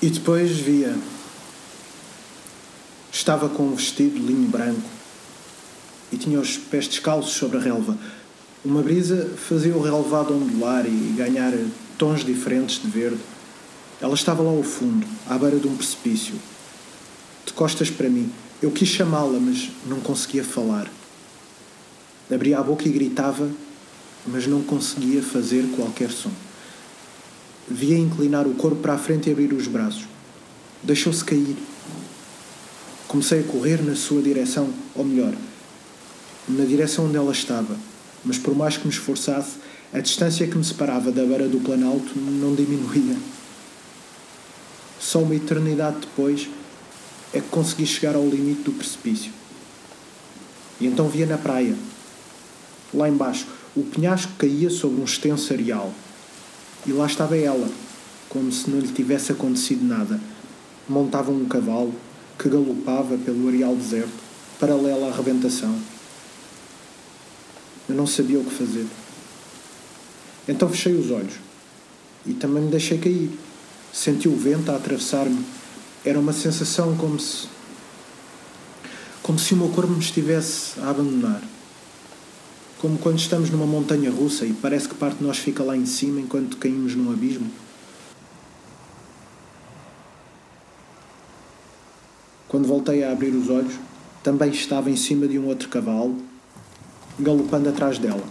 E depois via. Estava com um vestido de linho branco e tinha os pés descalços sobre a relva. Uma brisa fazia o relevado ondular e ganhar tons diferentes de verde. Ela estava lá ao fundo, à beira de um precipício. De costas para mim. Eu quis chamá-la, mas não conseguia falar. Abria a boca e gritava, mas não conseguia fazer qualquer som. Via inclinar o corpo para a frente e abrir os braços. Deixou-se cair. Comecei a correr na sua direção, ou melhor, na direção onde ela estava, mas por mais que me esforçasse, a distância que me separava da beira do planalto não diminuía. Só uma eternidade depois é que consegui chegar ao limite do precipício. E então via na praia. Lá embaixo, o penhasco caía sobre um extenso areal. E lá estava ela, como se não lhe tivesse acontecido nada. Montava um cavalo que galopava pelo areal deserto, paralela à arrebentação. Eu não sabia o que fazer. Então fechei os olhos e também me deixei cair. Senti o vento a atravessar-me. Era uma sensação como se. como se o meu corpo me estivesse a abandonar. Como quando estamos numa montanha russa e parece que parte de nós fica lá em cima enquanto caímos num abismo. Quando voltei a abrir os olhos, também estava em cima de um outro cavalo, galopando atrás dela.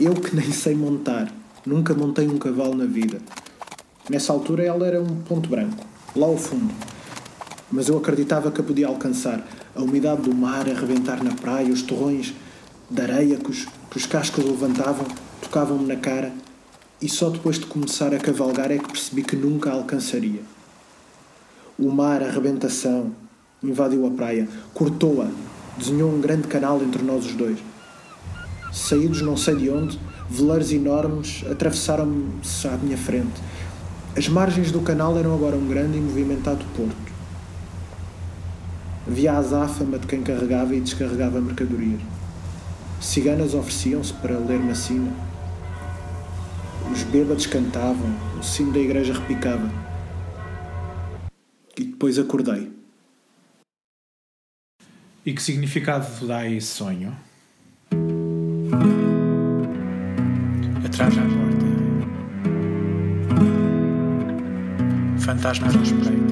Eu que nem sei montar, nunca montei um cavalo na vida. Nessa altura ela era um ponto branco, lá ao fundo. Mas eu acreditava que a podia alcançar. A umidade do mar a rebentar na praia, os torrões de areia que os, que os cascos levantavam, tocavam-me na cara, e só depois de começar a cavalgar é que percebi que nunca a alcançaria. O mar, a arrebentação, invadiu a praia, cortou-a, desenhou um grande canal entre nós os dois. Saídos não sei de onde, veleiros enormes atravessaram-se à minha frente. As margens do canal eram agora um grande e movimentado porto. Via a azáfama de quem carregava e descarregava mercadorias. Ciganas ofereciam-se para ler-me acima. Os bêbados cantavam, o sino da igreja repicava. E depois acordei. E que significado dá esse sonho? Atrás da porta. Fantasmas à espreita.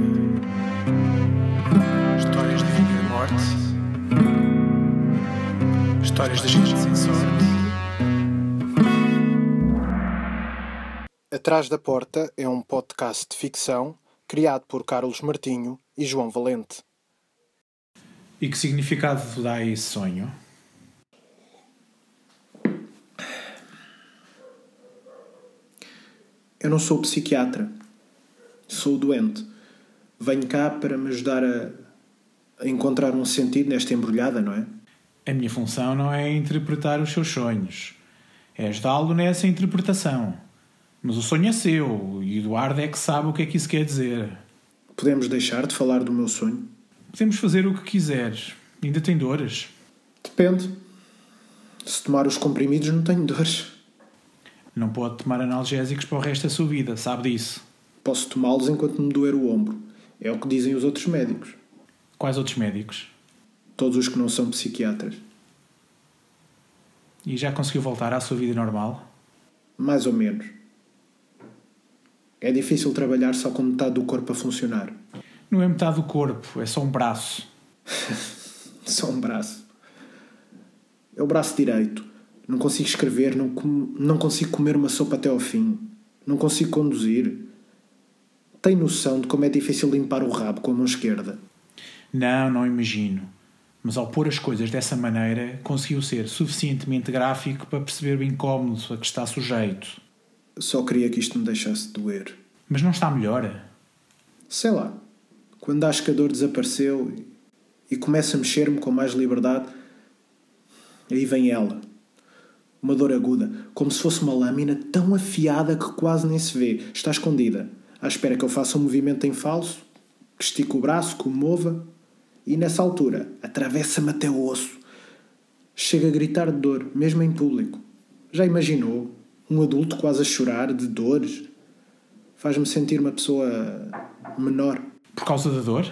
Atrás da Porta é um podcast de ficção criado por Carlos Martinho e João Valente. E que significado dá esse sonho? Eu não sou psiquiatra. Sou doente. Venho cá para me ajudar a, a encontrar um sentido nesta embrulhada, não é? A minha função não é interpretar os seus sonhos. É ajudá-lo nessa interpretação. Mas o sonho é seu e Eduardo é que sabe o que é que isso quer dizer. Podemos deixar de falar do meu sonho? Podemos fazer o que quiseres. Ainda tem dores. Depende. Se tomar os comprimidos, não tenho dores. Não pode tomar analgésicos para o resto da sua vida, sabe disso. Posso tomá-los enquanto me doer o ombro. É o que dizem os outros médicos. Quais outros médicos? Todos os que não são psiquiatras. E já conseguiu voltar à sua vida normal? Mais ou menos. É difícil trabalhar só com metade do corpo a funcionar. Não é metade do corpo, é só um braço. Só um braço. É o braço direito. Não consigo escrever, não, com- não consigo comer uma sopa até ao fim. Não consigo conduzir. Tem noção de como é difícil limpar o rabo com a mão esquerda. Não, não imagino. Mas ao pôr as coisas dessa maneira, conseguiu ser suficientemente gráfico para perceber o incómodo a que está sujeito. Só queria que isto me deixasse doer. Mas não está melhor? Sei lá. Quando acho que a dor desapareceu e, começa a mexer-me com mais liberdade, aí vem ela. Uma dor aguda, como se fosse uma lâmina tão afiada que quase nem se vê. Está escondida, à espera que eu faça um movimento em falso, que estique o braço, que o mova, e nessa altura atravessa-me até o osso. Chega a gritar de dor, mesmo em público. Já imaginou? Um adulto quase a chorar de dores? Faz-me sentir uma pessoa menor Por causa da dor?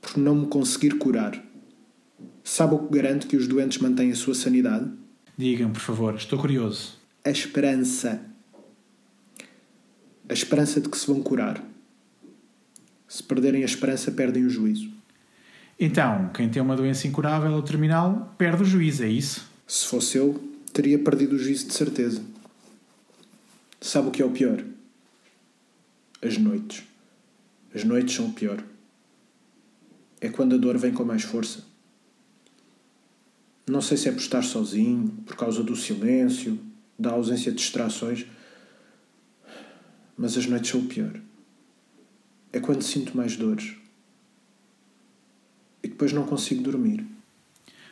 por não me conseguir curar. Sabe o que garante que os doentes mantêm a sua sanidade? Diga-me, por favor, estou curioso. A esperança. A esperança de que se vão curar. Se perderem a esperança, perdem o juízo. Então, quem tem uma doença incurável ou terminal perde o juízo, é isso? Se fosse eu, teria perdido o juízo de certeza. Sabe o que é o pior? As noites. As noites são o pior. É quando a dor vem com mais força. Não sei se é por estar sozinho, por causa do silêncio, da ausência de distrações, mas as noites são o pior. É quando sinto mais dores. E depois não consigo dormir.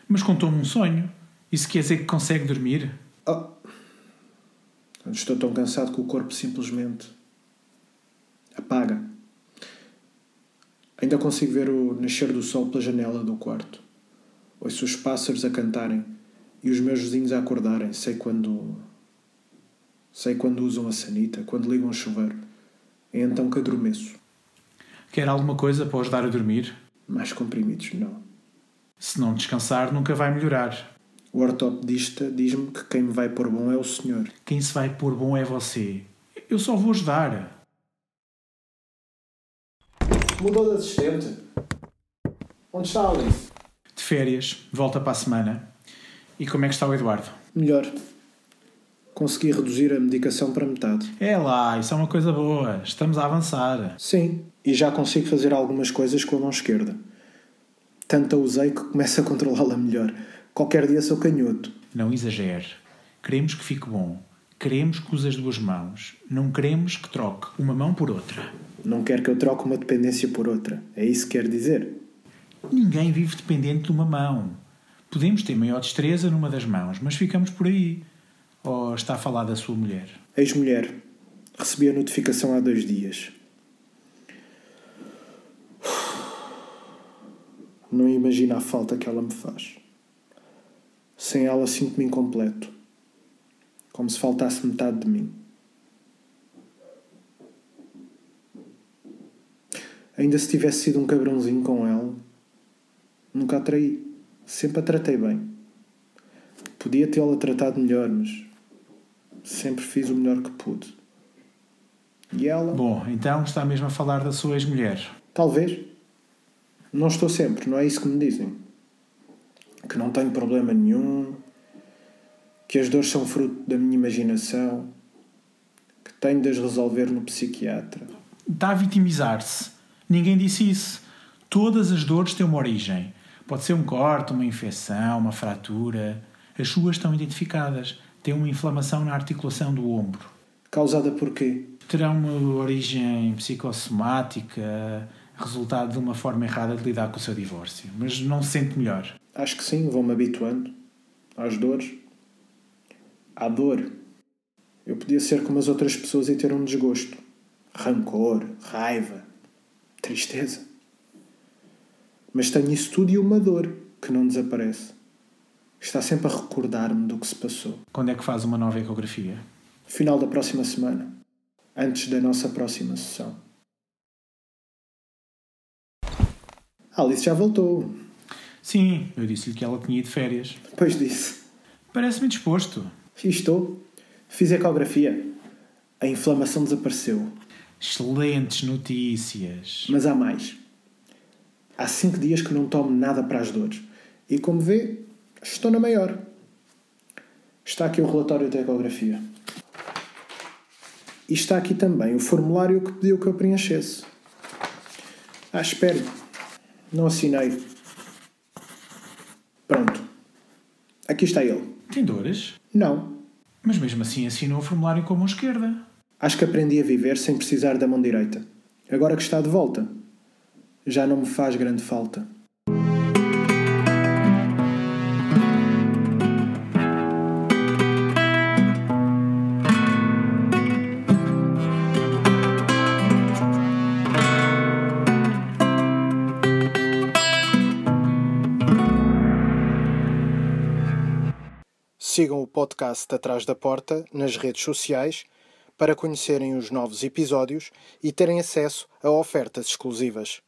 Mas contou-me um sonho. Isso quer dizer que consegue dormir? Oh. Estou tão cansado que o corpo simplesmente apaga. Ainda consigo ver o nascer do sol pela janela do quarto. Ouço os pássaros a cantarem e os meus vizinhos a acordarem. Sei quando. Sei quando usam a sanita, quando ligam o chuveiro. É então que adormeço. Quer alguma coisa para ajudar a dormir? Mais comprimidos, não. Se não descansar, nunca vai melhorar. O ortopedista diz-me que quem me vai pôr bom é o senhor. Quem se vai pôr bom é você. Eu só vou ajudar. Mudou de assistente. Onde está a Alice? De férias, volta para a semana. E como é que está o Eduardo? Melhor. Consegui reduzir a medicação para metade. É lá, isso é uma coisa boa. Estamos a avançar. Sim, e já consigo fazer algumas coisas com a mão esquerda. Tanto a usei que começo a controlá-la melhor. Qualquer dia sou canhoto. Não exagere. Queremos que fique bom. Queremos que use as duas mãos. Não queremos que troque uma mão por outra. Não quer que eu troque uma dependência por outra. É isso que quer dizer? Ninguém vive dependente de uma mão. Podemos ter maior destreza numa das mãos, mas ficamos por aí. Ou está a falar da sua mulher? Ex-mulher. Recebi a notificação há dois dias. Não imagina a falta que ela me faz. Sem ela sinto-me incompleto. Como se faltasse metade de mim. Ainda se tivesse sido um cabrãozinho com ela, nunca a traí. Sempre a tratei bem. Podia tê-la tratado melhor, mas sempre fiz o melhor que pude. E ela? Bom, então está mesmo a falar da sua ex-mulher. Talvez. Não estou sempre, não é isso que me dizem. Que não tenho problema nenhum, que as dores são fruto da minha imaginação, que tenho de as resolver no psiquiatra. Está a vitimizar-se. Ninguém disse isso. Todas as dores têm uma origem. Pode ser um corte, uma infecção, uma fratura. As suas estão identificadas. Tem uma inflamação na articulação do ombro. Causada por quê? Terá uma origem psicossomática, resultado de uma forma errada de lidar com o seu divórcio. Mas não se sente melhor. Acho que sim, vou-me habituando às dores. À dor. Eu podia ser como as outras pessoas e ter um desgosto. Rancor, raiva, tristeza. Mas tenho isso tudo e uma dor que não desaparece. Está sempre a recordar-me do que se passou. Quando é que faz uma nova ecografia? Final da próxima semana. Antes da nossa próxima sessão. Alice já voltou. Sim, eu disse-lhe que ela tinha ido de férias. Pois disse. Parece-me disposto. Estou. Fiz ecografia. A inflamação desapareceu. Excelentes notícias. Mas há mais. Há cinco dias que não tomo nada para as dores. E como vê, estou na maior. Está aqui o relatório da ecografia. E está aqui também o formulário que pediu que eu preenchesse. Ah, espere. Não assinei. Aqui está ele. Tem dores? Não. Mas mesmo assim assinou o formulário com a mão esquerda. Acho que aprendi a viver sem precisar da mão direita. Agora que está de volta, já não me faz grande falta. Sigam o podcast Atrás da Porta nas redes sociais para conhecerem os novos episódios e terem acesso a ofertas exclusivas.